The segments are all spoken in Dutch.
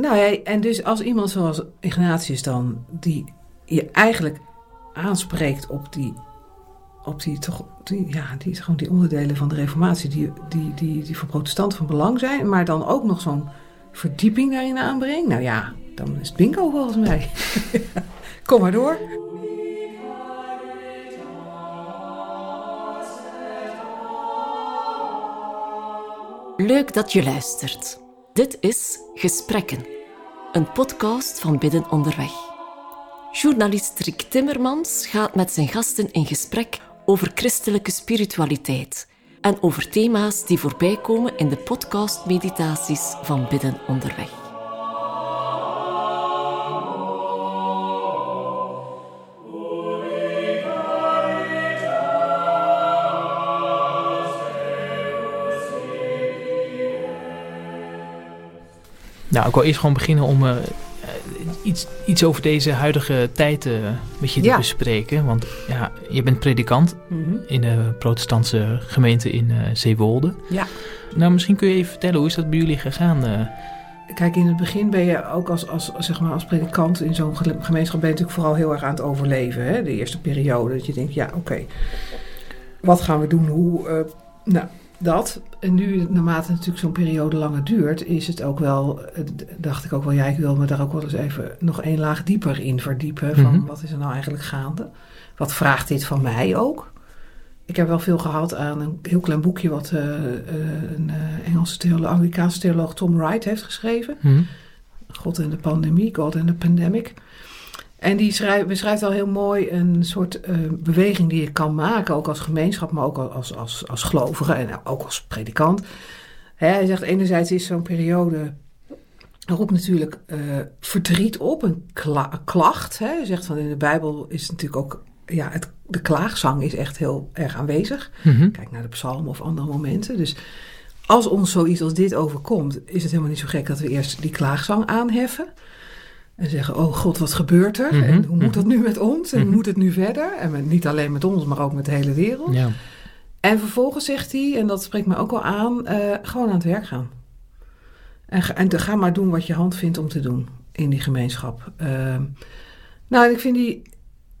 Nou ja, en dus als iemand zoals Ignatius dan, die je eigenlijk aanspreekt op die, op die, toch, ja, die, gewoon die onderdelen van de reformatie die, die, die, die voor protestanten van belang zijn, maar dan ook nog zo'n verdieping daarin aanbrengt, nou ja, dan is het bingo volgens mij. Kom maar door. Leuk dat je luistert. Dit is Gesprekken, een podcast van Bidden Onderweg. Journalist Rick Timmermans gaat met zijn gasten in gesprek over christelijke spiritualiteit en over thema's die voorbij komen in de podcastmeditaties van Bidden Onderweg. Nou, ik wil eerst gewoon beginnen om uh, iets, iets over deze huidige tijd uh, met je te Ja. bespreken. Want ja, je bent predikant Mhm. in de protestantse gemeente in eh Zeewolde. Ja. Nou, misschien kun je even vertellen, hoe is dat bij jullie gegaan? eh? Kijk, in het begin ben je ook als, als, zeg maar als predikant in zo'n gemeenschap ben je natuurlijk vooral heel erg aan het overleven. Hè? De eerste periode. Dat je denkt, ja, oké. Wat gaan we doen? Hoe? eh, nou, dat. En nu, naarmate natuurlijk zo'n periode langer duurt, is het ook wel, eh, dacht ik ook wel, ja, ik wil me daar ook wel eens even nog één laag dieper in verdiepen. Van Mhm. wat is er nou eigenlijk gaande? Wat vraagt dit van mij ook? Ik heb wel veel gehad aan een heel klein boekje wat eh, een Engelse theoloog, Anglikaanse theoloog Tom Wright heeft geschreven. Hm? God en de pandemie, God en de pandemic. En die schrijft, beschrijft al heel mooi een soort eh, beweging die je kan maken, ook als gemeenschap, maar ook als, als, als gelovige en ook als predikant. Hè, hij zegt enerzijds is zo'n periode roept natuurlijk eh, verdriet op, een kla- een klacht. Hè. Hij zegt van in de Bijbel is natuurlijk ook, ja, het, de klaagzang is echt heel erg aanwezig. Mhm. Kijk naar de psalm of andere momenten. Dus als ons zoiets als dit overkomt, is het helemaal niet zo gek dat we eerst die klaagzang aanheffen. En zeggen, oh god, wat gebeurt er? Mhm, En hoe moet mhm. dat nu met ons? En hoe Mhm. moet het nu verder? En met- niet alleen met ons, maar ook met de hele wereld. Ja. En vervolgens zegt hij, en dat spreekt me ook wel aan, eh, gewoon aan het werk gaan. En, ga- en ga maar doen wat je hand vindt om te doen in die gemeenschap. Ehm, nou, ik vind, die,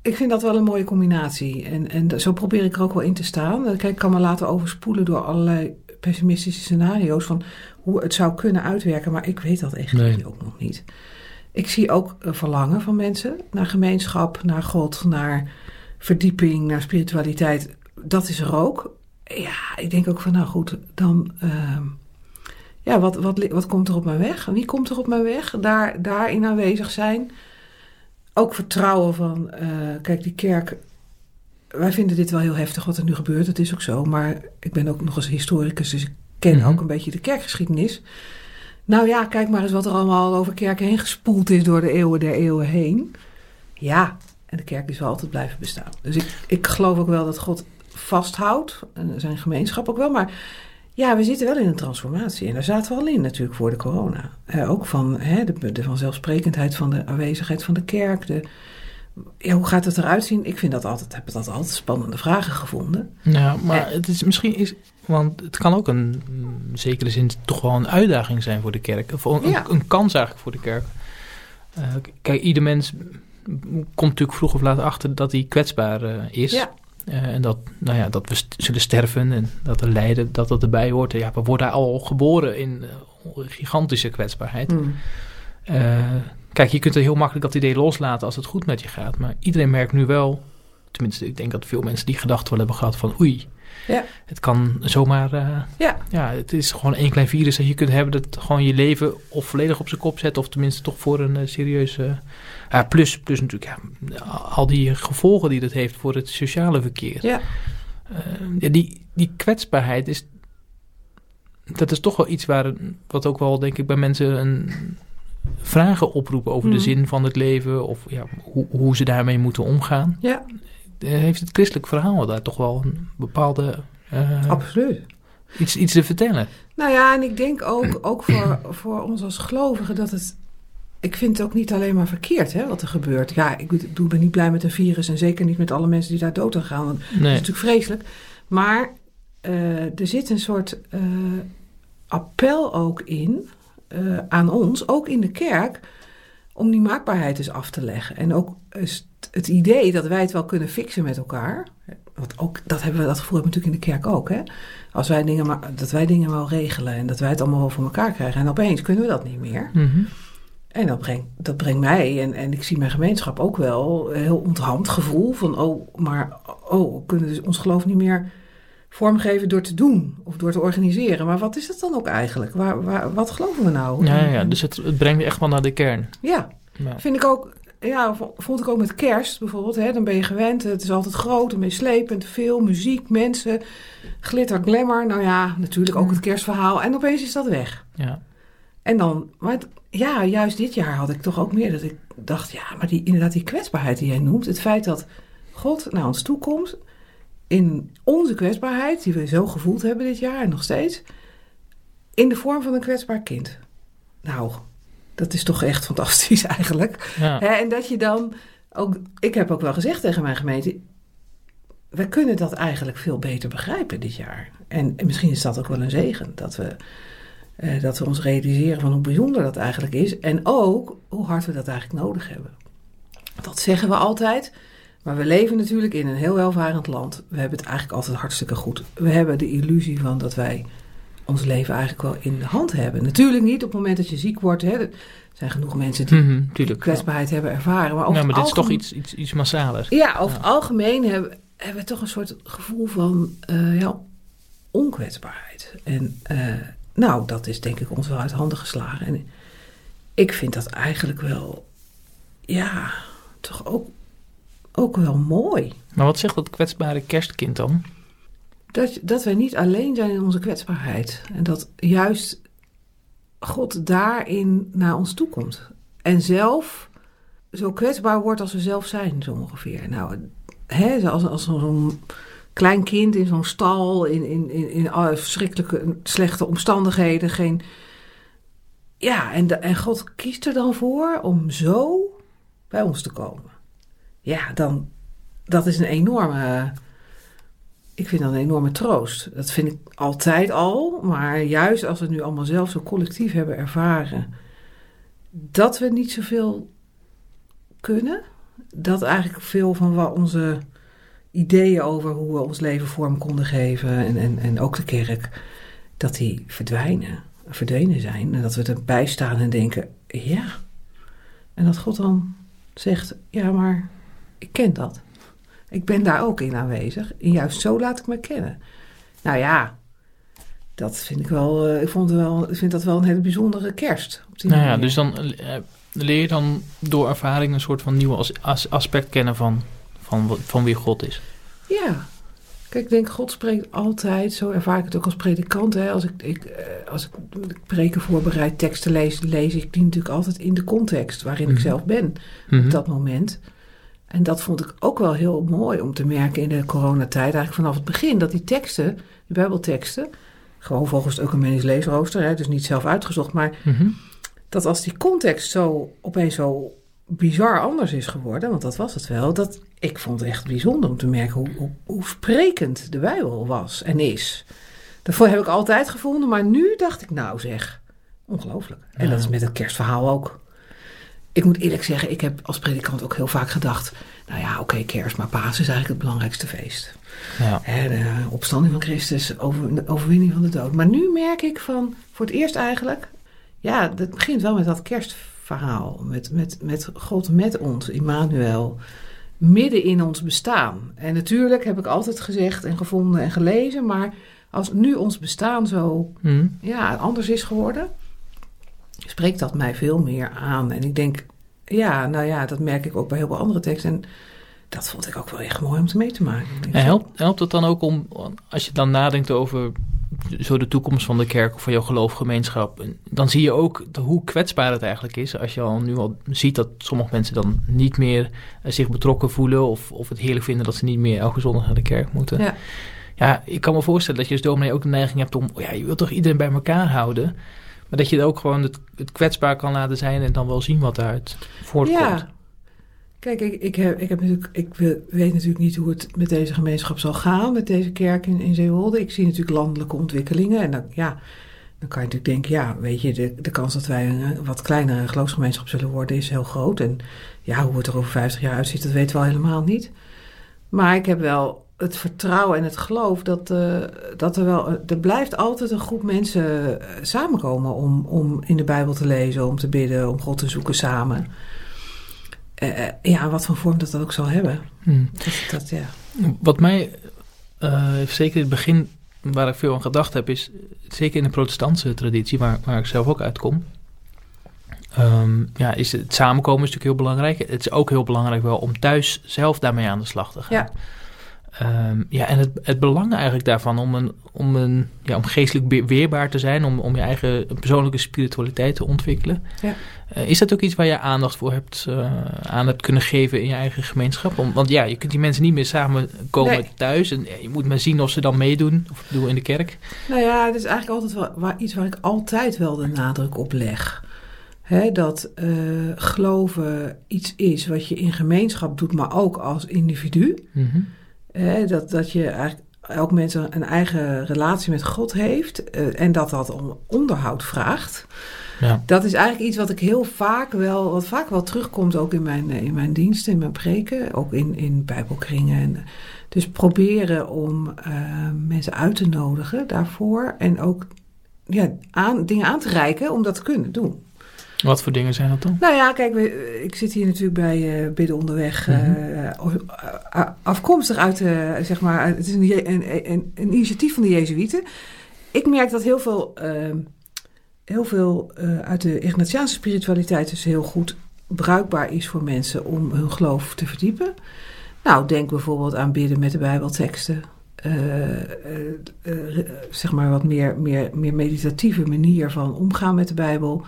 ik vind dat wel een mooie combinatie. En, en zo probeer ik er ook wel in te staan. Kijk, ik kan me laten overspoelen door allerlei pessimistische scenario's van hoe het zou kunnen uitwerken. Maar ik weet dat echt Nee. ook nog niet. Ik zie ook een verlangen van mensen naar gemeenschap, naar God, naar verdieping, naar spiritualiteit. Dat is er ook. Ja, ik denk ook van, nou goed, dan. ehm, ja, wat, wat, wat komt er op mijn weg? Wie komt er op mijn weg? Daar, daarin aanwezig zijn. Ook vertrouwen van, eh, kijk, die kerk. Wij vinden dit wel heel heftig wat er nu gebeurt. Het is ook zo. Maar ik ben ook nog eens historicus, dus ik ken Mhm. ook een beetje de kerkgeschiedenis. Nou ja, kijk maar eens wat er allemaal over kerken heen gespoeld is door de eeuwen der eeuwen heen. Ja, en de kerk is wel altijd blijven bestaan. Dus ik, ik geloof ook wel dat God vasthoudt, en zijn gemeenschap ook wel. Maar ja, we zitten wel in een transformatie. En daar zaten we al in natuurlijk voor de corona. Eh, ook van hè, de, de vanzelfsprekendheid van de aanwezigheid van de kerk. De, ja, hoe gaat het eruit zien? Ik vind dat altijd, heb dat altijd spannende vragen gevonden. Nou, maar Eh. het is misschien is, want het kan ook een mm, zekere zin toch wel een uitdaging zijn voor de kerk. Of een, Ja. een kans eigenlijk voor de kerk. Eh, kijk, ieder mens komt natuurlijk vroeg of laat achter dat hij kwetsbaar eh, is. Ja. Eh, en dat, nou ja, dat we st- zullen sterven en dat er lijden, dat dat erbij hoort. Ja, we worden al geboren in gigantische kwetsbaarheid. Hmm. Kijk, je kunt er heel makkelijk dat idee loslaten als het goed met je gaat. Maar iedereen merkt nu wel, tenminste, ik denk dat veel mensen die gedachte wel hebben gehad van oei, Ja. het kan zomaar, eh, Ja. ja, het is gewoon één klein virus dat je kunt hebben dat gewoon je leven of volledig op zijn kop zet of tenminste toch voor een eh, serieuze, ja, plus, plus natuurlijk ja, al die gevolgen die dat heeft voor het sociale verkeer. Ja. Eh, ja, die, die kwetsbaarheid is. Dat is toch wel iets waar. Wat ook wel, denk ik, bij mensen een vragen oproepen over de zin van het leven. Of ja, hoe, hoe ze daarmee moeten omgaan. Ja, Eh, heeft het christelijk verhaal daar toch wel een bepaalde. eh, absoluut. iets, iets te vertellen. Nou ja, en ik denk ook, ook voor, voor ons als gelovigen dat het. Ik vind het ook niet alleen maar verkeerd hè, wat er gebeurt. Ja, ik bedoel, ben niet blij met een virus en zeker niet met alle mensen die daar dood aan gaan. Want dat is Nee. natuurlijk vreselijk. Maar eh, er zit een soort eh, appel ook in. eh, aan ons, ook in de kerk, om die maakbaarheid eens af te leggen. En ook het idee dat wij het wel kunnen fixen met elkaar. Want ook, dat, hebben we, dat gevoel hebben we natuurlijk in de kerk ook. Hè? Als wij dingen, maar, dat wij dingen wel regelen en dat wij het allemaal wel voor elkaar krijgen. En opeens kunnen we dat niet meer. Mhm. En dat brengt, dat brengt mij, en, en ik zie mijn gemeenschap ook wel, een heel onthand gevoel van, oh, maar oh, we kunnen dus ons geloof niet meer vormgeven door te doen of door te organiseren. Maar wat is het dan ook eigenlijk? Waar, waar, wat geloven we nou? Ja, ja, dus het, het brengt je echt wel naar de kern. Ja, Ja. vind ik ook, ja, vond ik ook met kerst bijvoorbeeld. Hè, dan ben je gewend, het is altijd groot en meeslepend, veel muziek, mensen, glitter, glamour. Nou ja, natuurlijk ook het kerstverhaal. En opeens is dat weg. Ja. En dan, maar het- ja, juist dit jaar had ik toch ook meer dat ik dacht, ja, maar die, inderdaad die kwetsbaarheid die jij noemt. Het feit dat God naar ons toe komt in onze kwetsbaarheid, die we zo gevoeld hebben dit jaar en nog steeds, in de vorm van een kwetsbaar kind. Nou, dat is toch echt fantastisch eigenlijk. Ja. En dat je dan ook, ik heb ook wel gezegd tegen mijn gemeente, we kunnen dat eigenlijk veel beter begrijpen dit jaar. En, en misschien is dat ook wel een zegen, dat we, eh, dat we ons realiseren van hoe bijzonder dat eigenlijk is. En ook hoe hard we dat eigenlijk nodig hebben. Dat zeggen we altijd, maar we leven natuurlijk in een heel welvarend land. We hebben het eigenlijk altijd hartstikke goed. We hebben de illusie van dat wij ons leven eigenlijk wel in de hand hebben. Natuurlijk niet op het moment dat je ziek wordt. Hè. Er zijn genoeg mensen die Mhm, kwetsbaarheid hebben ervaren. Maar, over Ja, maar dit is toch iets, iets, iets massaler. Ja, over Ja. het algemeen hebben, hebben we toch een soort gevoel van eh, ja, onkwetsbaarheid. En eh, nou, dat is denk ik ons wel uit handen geslagen. En ik vind dat eigenlijk wel, ja, toch ook, ook wel mooi. Maar wat zegt dat kwetsbare kerstkind dan? Dat, dat wij niet alleen zijn in onze kwetsbaarheid. En dat juist God daarin naar ons toe komt. En zelf zo kwetsbaar wordt als we zelf zijn, zo ongeveer. Nou, hè, als, als zo'n klein kind in zo'n stal, in, in, in, in verschrikkelijke, slechte omstandigheden. Geen... Ja, en, de, en God kiest er dan voor om zo bij ons te komen. Ja, dan, dat is een enorme ik vind dat een enorme troost. Dat vind ik altijd al, maar juist als we het nu allemaal zelf zo collectief hebben ervaren, dat we niet zoveel kunnen, dat eigenlijk veel van wat onze ideeën over hoe we ons leven vorm konden geven en, en, en ook de kerk, dat die verdwijnen, verdwenen zijn. En dat we erbij staan en denken, ja. En dat God dan zegt, ja, maar ik ken dat. Ik ben daar ook in aanwezig. En juist zo laat ik me kennen. Nou ja, dat vind ik wel. eh, ik, vond het wel, ik vind dat wel een hele bijzondere kerst. Op die Nou ja, dus dan eh, leer je dan door ervaring een soort van nieuw as, as- aspect kennen van, van, van wie God is. Ja. Kijk, ik denk, God spreekt altijd. Zo ervaar ik het ook als predikant. Hè. Als ik, ik, eh, als ik preken voorbereid, teksten lees, lees ik die natuurlijk altijd in de context waarin ik Mhm. zelf ben. Mhm. op dat moment. En dat vond ik ook wel heel mooi om te merken in de coronatijd, eigenlijk vanaf het begin, dat die teksten, die Bijbelteksten, gewoon volgens het ecumenisch leesrooster, hè, dus niet zelf uitgezocht, maar Mhm. dat als die context zo opeens zo bizar anders is geworden, want dat was het wel, dat ik vond het echt bijzonder om te merken hoe, hoe, hoe sprekend de Bijbel was en is. Daarvoor heb ik altijd gevonden, maar nu dacht ik, nou zeg, ongelooflijk. En Ja. dat is met het kerstverhaal ook. Ik moet eerlijk zeggen, ik heb als predikant ook heel vaak gedacht, nou ja, oké, kerst, maar Pasen is eigenlijk het belangrijkste feest. Ja. Hè, de opstanding van Christus, over, de overwinning van de dood. Maar nu merk ik van, voor het eerst eigenlijk, ja, dat begint wel met dat kerstverhaal. Met, met, met God met ons, Immanuel, midden in ons bestaan. En natuurlijk heb ik altijd gezegd en gevonden en gelezen, maar als nu ons bestaan zo Mhm. ja, anders is geworden, spreekt dat mij veel meer aan. En ik denk, ja, nou ja, dat merk ik ook bij heel veel andere teksten. En dat vond ik ook wel echt mooi om te mee te maken. En helpt, helpt het dan ook om, als je dan nadenkt over zo de toekomst van de kerk of van jouw geloofgemeenschap, en dan zie je ook de- hoe kwetsbaar het eigenlijk is. Als je al nu al ziet dat sommige mensen dan niet meer eh, zich betrokken voelen of, of het heerlijk vinden dat ze niet meer elke zondag naar de kerk moeten. Ja. Ja, ik kan me voorstellen dat je als dominee ook de neiging hebt om, oh ja, je wilt toch iedereen bij elkaar houden. Maar dat je ook gewoon het, het kwetsbaar kan laten zijn en dan wel zien wat daaruit voortkomt. Ja. Kijk, ik, ik, heb, ik, heb natuurlijk, ik we- weet natuurlijk niet hoe het met deze gemeenschap zal gaan, met deze kerk in, in Zeewolde. Ik zie natuurlijk landelijke ontwikkelingen. En dan, ja, Dan kan je natuurlijk denken, ja, weet je, de, de kans dat wij een wat kleinere geloofsgemeenschap zullen worden is heel groot. En ja, hoe het er over 50 jaar uitziet, dat weten we al helemaal niet. Maar ik heb wel het vertrouwen en het geloof dat, uh, dat er wel. Er blijft altijd een groep mensen eh, samenkomen om, om in de Bijbel te lezen, om te bidden, om God te zoeken samen. Uh, ja, wat voor vorm dat dat ook zal hebben. Hmm. Dat, dat, ja. Wat mij zeker in het begin, waar ik veel aan gedacht heb, is zeker in de protestantse traditie, waar, waar ik zelf ook uitkom. Um, ja, is het samenkomen is natuurlijk heel belangrijk. Het is ook heel belangrijk wel om thuis zelf daarmee aan de slag te gaan. Ja. Um, ja, en het, het belang eigenlijk daarvan om, een, om, een, ja, om geestelijk weerbaar te zijn, om, om je eigen persoonlijke spiritualiteit te ontwikkelen. Ja. Uh, is dat ook iets waar je aandacht voor hebt, uh, aan hebt kunnen geven in je eigen gemeenschap? Om, want ja, je kunt die mensen niet meer samenkomen Nee. thuis en je moet maar zien of ze dan meedoen, of bedoel in de kerk. Nou ja, het is eigenlijk altijd wel waar, iets waar ik altijd wel de nadruk op leg. Dat uh, geloven iets is wat je in gemeenschap doet, maar ook als individu. Mm -hmm. Dat, dat je eigenlijk elk mens een eigen relatie met God heeft uh, en dat dat om onderhoud vraagt. Ja. Dat is eigenlijk iets wat ik heel vaak wel, wat vaak wel terugkomt ook in mijn, in mijn diensten, in mijn preken, ook in, in bijbelkringen. En, dus proberen om uh, mensen uit te nodigen daarvoor en ook ja, aan, dingen aan te reiken om dat te kunnen doen. Wat voor dingen zijn dat dan? Nou ja, kijk, ik zit hier natuurlijk bij uh, Bidden Onderweg. Mm -hmm. uh, afkomstig uit, zeg maar, het is een, een, een, een, initiatief van de Jezuïeten. Ik merk dat heel veel, ehm, heel veel uit de Ignatiaanse spiritualiteit dus heel goed bruikbaar is voor mensen om hun geloof te verdiepen. Nou, denk bijvoorbeeld aan bidden met de Bijbelteksten. zeg maar wat meer, meer, meer meditatieve manier van omgaan met de Bijbel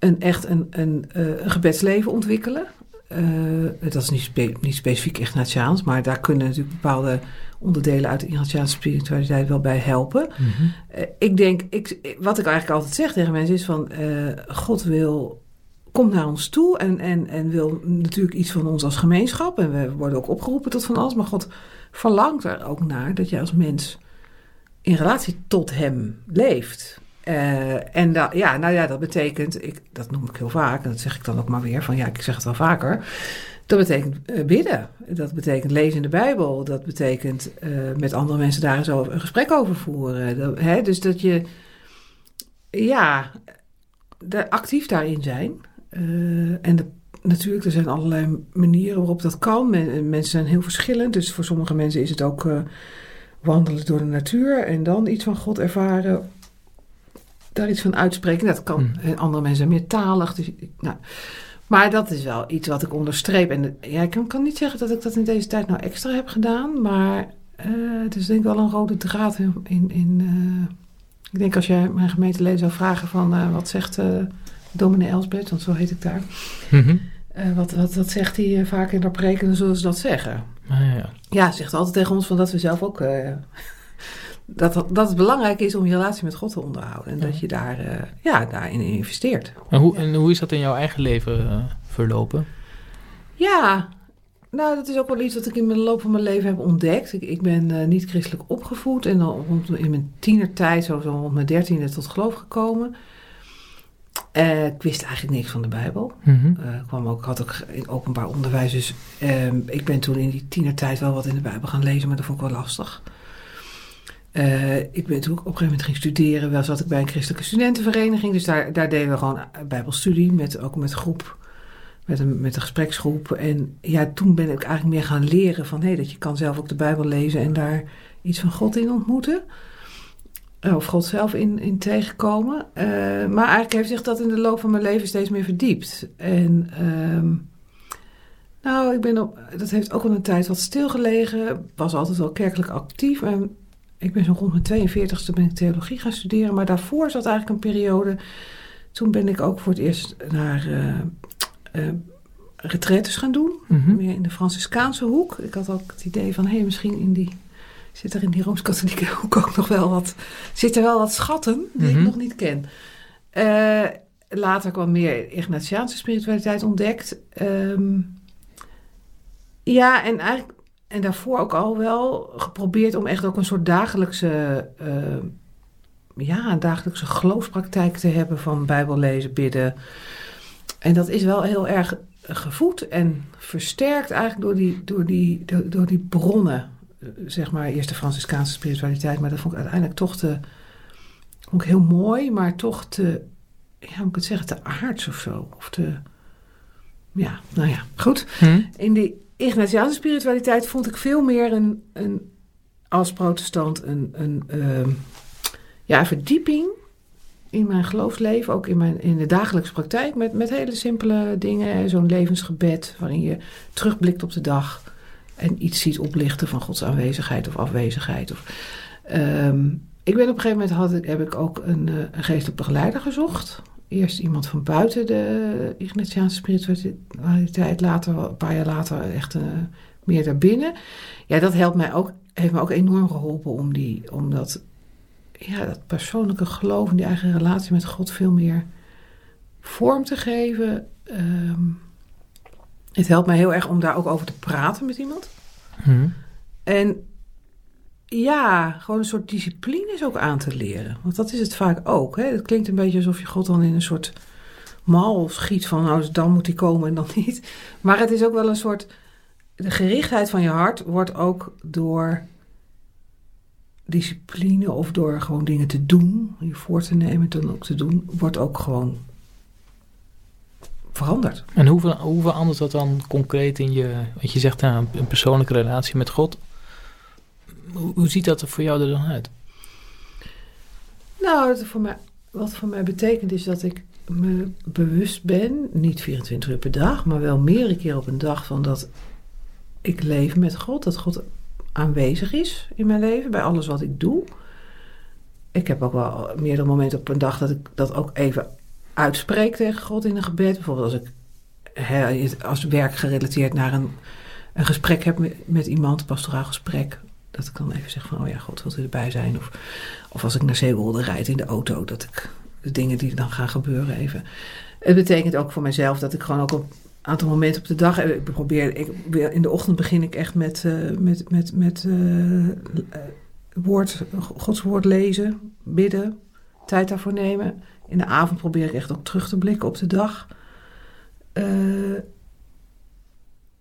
een echt een, een, uh, een gebedsleven ontwikkelen. Uh, dat is niet, spe niet specifiek Ignatiaans, maar daar kunnen natuurlijk bepaalde onderdelen uit de Ignatiaanse spiritualiteit wel bij helpen. Mm -hmm. uh, ik denk, ik, wat ik eigenlijk altijd zeg tegen mensen is van, God wil, komt naar ons toe en, en, en wil natuurlijk iets van ons als gemeenschap. En we worden ook opgeroepen tot van alles, maar God verlangt er ook naar dat je als mens in relatie tot hem leeft. Uh, en ja, nou ja, dat betekent, ik, dat noem ik heel vaak, en dat zeg ik dan ook maar weer, van ja, ik zeg het wel vaker. Dat betekent uh, bidden. Dat betekent lezen in de Bijbel. Dat betekent uh, met andere mensen daar eens over, een gesprek over voeren. Hè, dus dat je, ja, actief daarin zijn. en natuurlijk, er zijn allerlei manieren waarop dat kan. Men, mensen zijn heel verschillend. Dus voor sommige mensen is het ook wandelen door de natuur en dan iets van God ervaren daar iets van uitspreken. Dat kan. Hmm. Andere mensen zijn meer talig. Dus, nou. Maar dat is wel iets wat ik onderstreep. En ja, ik kan, kan, niet zeggen dat ik dat in deze tijd nou extra heb gedaan. Maar uh, het is denk ik wel een rode draad in... in, in uh, ik denk als jij mijn gemeenteleden zou vragen van... Uh, wat zegt dominee Elsbeth, want zo heet ik daar. Mm -hmm. wat, wat, wat zegt hij vaak in de preken, dan zullen ze dat zeggen. Ah, ja, ja. ja, zegt altijd tegen ons van dat we zelf ook dat, dat het belangrijk is om je relatie met God te onderhouden. En ja. dat je daar, uh, ja, daarin investeert. En hoe, en hoe is dat in jouw eigen leven uh, verlopen? Ja, nou, dat is ook wel iets wat ik in de loop van mijn leven heb ontdekt. Ik, ik ben uh, niet christelijk opgevoed en dan rond, in mijn tienertijd, zo, zo rond mijn dertiende, tot geloof gekomen. Uh, ik wist eigenlijk niks van de Bijbel. Mm -hmm. uh, kwam ook, had ook in openbaar onderwijs. Dus uh, ik ben toen in die tienertijd wel wat in de Bijbel gaan lezen, maar dat vond ik wel lastig. Uh, ik ben toen op een gegeven moment ging studeren. Wel zat ik bij een christelijke studentenvereniging. Dus daar, daar deden we gewoon bijbelstudie. Met, ook met groep. Met een, met een gespreksgroep. En ja, toen ben ik eigenlijk meer gaan leren van... Hey, dat je kan zelf ook de Bijbel lezen en daar iets van God in ontmoeten. Uh, of God zelf in, in tegenkomen. Uh, maar eigenlijk heeft zich dat in de loop van mijn leven steeds meer verdiept. En... Um, nou, ik ben op, dat heeft ook al een tijd wat stilgelegen. Was altijd wel kerkelijk actief. En ik ben zo rond mijn 42ste ben ik theologie gaan studeren. Maar daarvoor zat eigenlijk een periode. Toen ben ik ook voor het eerst naar uh, uh, retraites gaan doen. Mhm. Mm -hmm. Meer in de Franciscaanse hoek. Ik had ook het idee van, hé, hey, misschien in die, zit er in die Rooms-Katholieke hoek ook nog wel wat... Zit er wel wat schatten die Mhm. mm -hmm. ik nog niet ken. Uh, later kwam meer Ignatiaanse spiritualiteit ontdekt. Um, ja, en eigenlijk en daarvoor ook al wel geprobeerd om echt ook een soort dagelijkse uh, ja, een dagelijkse geloofspraktijk te hebben van Bijbel lezen, bidden. En dat is wel heel erg gevoed en versterkt eigenlijk door die, door die, door, door die bronnen. Eh, Zeg maar, eerst de Franciscaanse spiritualiteit, maar dat vond ik uiteindelijk toch te, vond ik heel mooi, maar toch te, ja, hoe moet ik het zeggen, te aards of zo. Of te, ja, nou ja, goed. Hm? In die Ignatiaanse spiritualiteit vond ik veel meer een, een als protestant een, een ehm, ja, verdieping in mijn geloofsleven, ook in, mijn, in de dagelijkse praktijk, met, met hele simpele dingen. Zo'n levensgebed waarin je terugblikt op de dag en iets ziet oplichten van Gods aanwezigheid of afwezigheid. Of, ehm, ik ben op een gegeven moment heb ik ook een, eh, een begeleider gezocht. Eerst iemand van buiten de Ignatiaanse spiritualiteit, later, een paar jaar later, echt eh, meer daarbinnen. Ja, dat helpt mij ook, heeft me ook enorm geholpen om, die, om dat, ja, dat persoonlijke geloof en die eigen relatie met God veel meer vorm te geven. Ehm, het helpt mij heel erg om daar ook over te praten met iemand. Hm? En ja, gewoon een soort disciplines ook aan te leren. Want dat is het vaak ook. Hè? Het klinkt een beetje alsof je God dan in een soort mal schiet van... nou, dus dan moet hij komen en dan niet. Maar het is ook wel een soort... De gerichtheid van je hart wordt ook door discipline... of door gewoon dingen te doen, je voor te nemen, dan ook te doen... wordt ook gewoon veranderd. En hoe, hoe verandert dat dan concreet in je, wat je zegt, nou, een persoonlijke relatie met God? Hoe, hoe ziet dat er voor jou er dan uit? Nou, voor mij, wat voor mij betekent is dat ik me bewust ben, niet 24 uur per dag, maar wel meerdere keer op een dag van dat ik leef met God, dat God aanwezig is in mijn leven, bij alles wat ik doe. Ik heb ook wel meerdere momenten op een dag dat ik dat ook even uitspreek tegen God in een gebed. Bijvoorbeeld als ik als werk gerelateerd naar een, een gesprek heb met, met iemand, een pastoraal gesprek, dat ik dan even zeg van, oh ja, God wilt u erbij zijn? Of, of als ik naar Zeewolde rijd in de auto, dat ik de dingen die dan gaan gebeuren even. Het betekent ook voor mezelf dat ik gewoon ook op een aantal momenten op de dag, ik probeer, ik, in de ochtend begin ik echt met, eh, met, met, met eh, eh, woord, Gods woord lezen, bidden, tijd daarvoor nemen. In de avond probeer ik echt ook terug te blikken op de dag. Eh,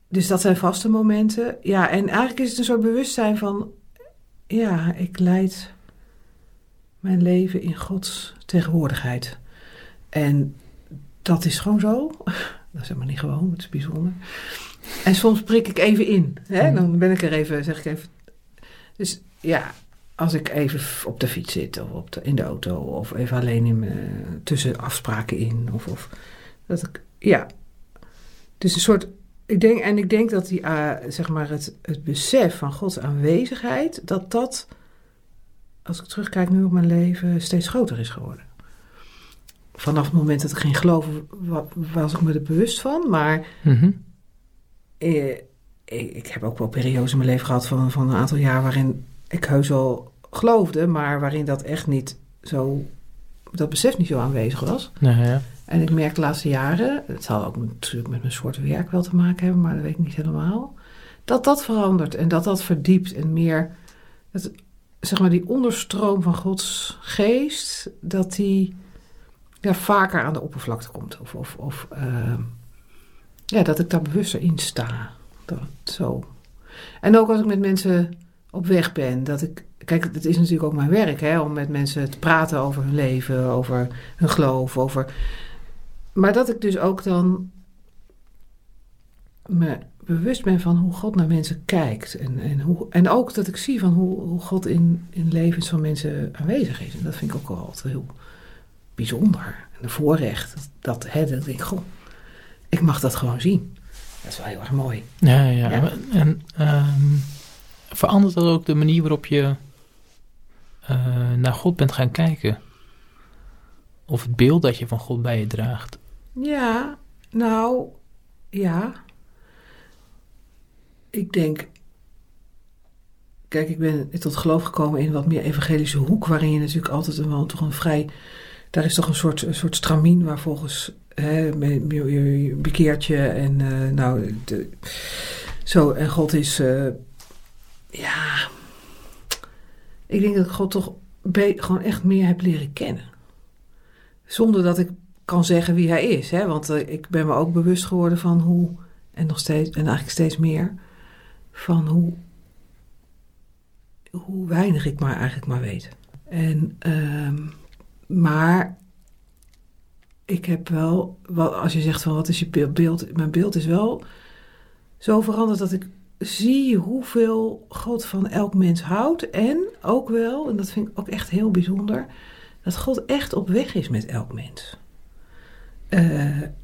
dus dat zijn vaste momenten. Ja, en eigenlijk is het een soort bewustzijn van... Ja, ik leid mijn leven in Gods tegenwoordigheid. En dat is gewoon zo. Dat is helemaal niet gewoon, het is bijzonder. En soms prik ik even in. Hè? Dan ben ik er even, zeg ik even... Dus ja, als ik even op de fiets zit of op de, in de auto... of even alleen in tussen afspraken in. Of, of dat ik, ja. Dus een soort ik denk, en ik denk dat die, uh, zeg maar het, het besef van Gods aanwezigheid, dat dat, als ik terugkijk nu op mijn leven, steeds groter is geworden. Vanaf het moment dat ik ging geloven, was ik me er bewust van. Maar Mhm. eh, ik heb ook wel periodes in mijn leven gehad van, van een aantal jaar waarin ik heus wel geloofde, maar waarin dat echt niet zo, dat besef niet zo aanwezig was. Nou ja. En ik merk de laatste jaren, het zal ook natuurlijk met mijn soort werk wel te maken hebben, maar dat weet ik niet helemaal, dat dat verandert en dat dat verdiept en meer, het, zeg maar die onderstroom van Gods geest, dat die ja, vaker aan de oppervlakte komt. Of, of, of uh, ja, dat ik daar bewuster in sta. Dat, zo. En ook als ik met mensen op weg ben, dat ik Kijk, het is natuurlijk ook mijn werk, hè, om met mensen te praten over hun leven, over hun geloof, over. Maar dat ik dus ook dan me bewust ben van hoe God naar mensen kijkt. En, en, hoe, en ook dat ik zie van hoe, hoe God in, in levens van mensen aanwezig is. En dat vind ik ook wel altijd heel bijzonder. En een voorrecht. Dat, dat, hè, dat ik, goh, ik mag dat gewoon zien. Dat is wel heel erg mooi. Ja, ja. ja. En um, verandert dat ook de manier waarop je uh, naar God bent gaan kijken? Of het beeld dat je van God bij je draagt? Ja, nou, ja. Ik denk. Kijk, ik ben tot geloof gekomen in wat meer evangelische hoek, waarin je natuurlijk altijd een, wel toch een vrij. Daar is toch een soort, een soort stramien waar volgens. Hè, je, bekeert je en uh, nou. De, zo, en God is. Uh, ja. Ik denk dat God toch gewoon echt meer heb leren kennen. Zonder dat ik kan zeggen wie hij is. Hè? Want eh, ik ben me ook bewust geworden van hoe, en nog steeds, en eigenlijk steeds meer, van hoe, hoe weinig ik maar eigenlijk maar weet. En, ehm, maar ik heb wel, wel, als je zegt van wat is je be- beeld, mijn beeld is wel zo veranderd dat ik zie hoeveel God van elk mens houdt. En ook wel, en dat vind ik ook echt heel bijzonder, dat God echt op weg is met elk mens. Eh,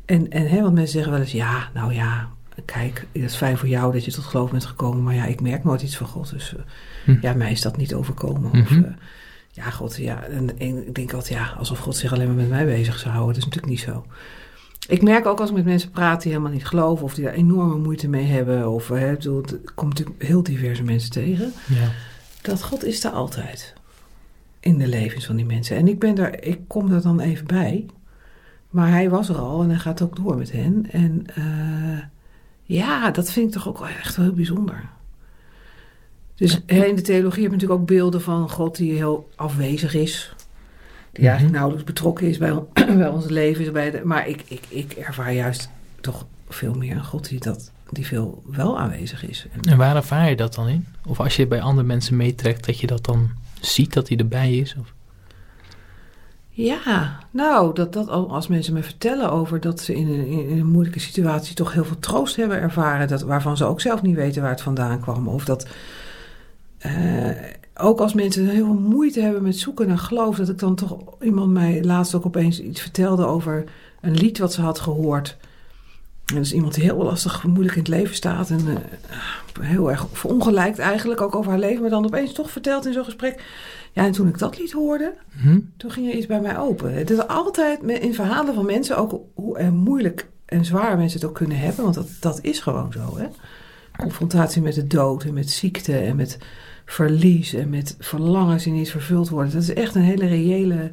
en, en hè, want mensen zeggen wel eens, ja, nou ja, kijk, het is fijn voor jou dat je tot geloof bent gekomen, maar ja, ik merk nooit iets van God, dus eh, Hm. ja, mij is dat niet overkomen. Of, Mhm. eh, ja, God, ja, en, en ik denk altijd, ja, alsof God zich alleen maar met mij bezig zou houden, dat is natuurlijk niet zo. Ik merk ook als ik met mensen praat die helemaal niet geloven of die daar enorme moeite mee hebben, of hè, bedoel, er komt natuurlijk heel diverse mensen tegen Ja. dat God is daar altijd in de levens van die mensen. En ik ben daar, ik kom er dan even bij. Maar hij was er al en hij gaat ook door met hen. En eh, ja, dat vind ik toch ook echt wel heel bijzonder. Dus in de theologie heb je natuurlijk ook beelden van God die heel afwezig is. Die Mhm. eigenlijk nauwelijks betrokken is bij, on- bij ons leven. Bij de, maar ik, ik, ik ervaar juist toch veel meer een God die, dat, die veel wel aanwezig is. En- En waar ervaar je dat dan in? Of als je bij andere mensen meetrekt, dat je dat dan ziet dat hij erbij is? Of? Ja, nou, dat, dat al- als mensen me vertellen over dat ze in een, een moeilijke situatie toch heel veel troost hebben ervaren, dat, waarvan ze ook zelf niet weten waar het vandaan kwam. Of dat eh, ook als mensen heel veel moeite hebben met zoeken naar geloof, dat ik dan toch iemand mij laatst ook opeens iets vertelde over een lied wat ze had gehoord. En dat is iemand die heel lastig, moeilijk in het leven staat en eh, heel erg verongelijkt eigenlijk ook over haar leven, maar dan opeens toch vertelt in zo'n gesprek. Ja, en toen ik dat lied hoorde, Hm? toen ging er iets bij mij open. Het is altijd in verhalen van mensen, ook hoe moeilijk en zwaar mensen het ook kunnen hebben, want dat, dat is gewoon zo. Hè? Confrontatie met de dood en met ziekte en met verlies en met verlangens die niet vervuld worden. Dat is echt een hele reële,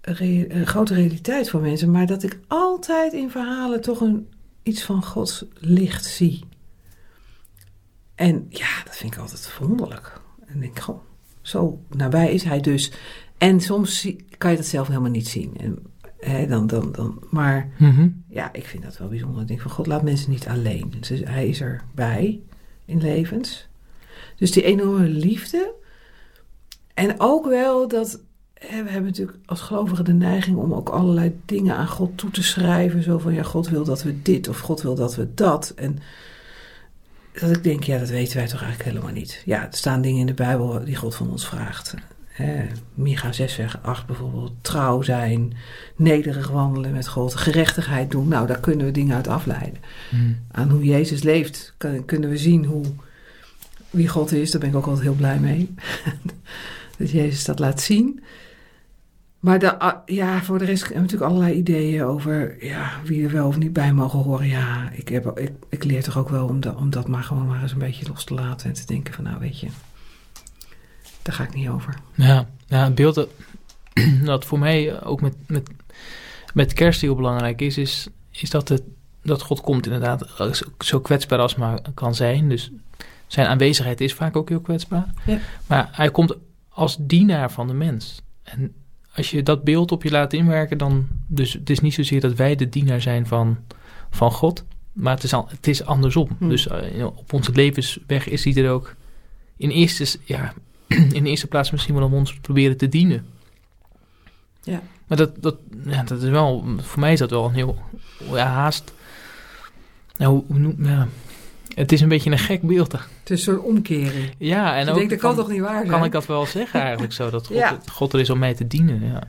re- een grote realiteit voor mensen. Maar dat ik altijd in verhalen toch een, iets van Gods licht zie. En ja, dat vind ik altijd verwonderlijk. En ik denk, goh, zo nabij is hij dus. En soms kan je dat zelf helemaal niet zien. En, hè, dan, dan, dan, maar Mhm. ja, ik vind dat wel bijzonder. Ik denk van God, laat mensen niet alleen. Dus hij is erbij in levens. Dus die enorme liefde. En ook wel dat... hè, We hebben natuurlijk als gelovigen de neiging om ook allerlei dingen aan God toe te schrijven. Zo van, ja, God wil dat we dit of God wil dat we dat. En dat ik denk, ja, dat weten wij toch eigenlijk helemaal niet. Ja, er staan dingen in de Bijbel die God van ons vraagt. Hè, Micha 6 vers 8 bijvoorbeeld. Trouw zijn, nederig wandelen met God, gerechtigheid doen. Nou, daar kunnen we dingen uit afleiden. Hm. Aan hoe Jezus leeft kun- kunnen we zien hoe, wie God is. Daar ben ik ook altijd heel blij mee. dat Jezus dat laat zien. Maar de, ah, ja, voor de rest hebben natuurlijk allerlei ideeën over ja, wie er wel of niet bij mogen horen. Ja, ik, heb, ik, ik leer toch ook wel om, om dat maar gewoon maar eens een beetje los te laten. En te denken van, nou weet je, daar ga ik niet over. Ja, ja, het beeld dat, dat voor mij ook met, met, met kerst heel belangrijk is, is, is dat, het, dat God komt inderdaad zo, zo kwetsbaar als maar kan zijn. Dus zijn aanwezigheid is vaak ook heel kwetsbaar. Ja. Maar hij komt als dienaar van de mens. En als je dat beeld op je laat inwerken, dan... Dus het is niet zozeer dat wij de dienaar zijn van, van God, maar het is, al, het is andersom. Hmm. Dus eh, op onze levensweg is hij er ook in eerste, ja, in eerste plaats misschien wel om ons proberen te dienen. Ja. Maar dat, dat, ja, dat is wel, voor mij is dat wel een heel, ja, haast, nou, hoe- hoe noem- ja, het is een beetje een gek beeld. Het is een soort omkering. Ja, en ook ik denk, dat kan toch niet waar zijn? kan ik dat wel zeggen eigenlijk zo, dat God, Ja. God er is om mij te dienen. Ja.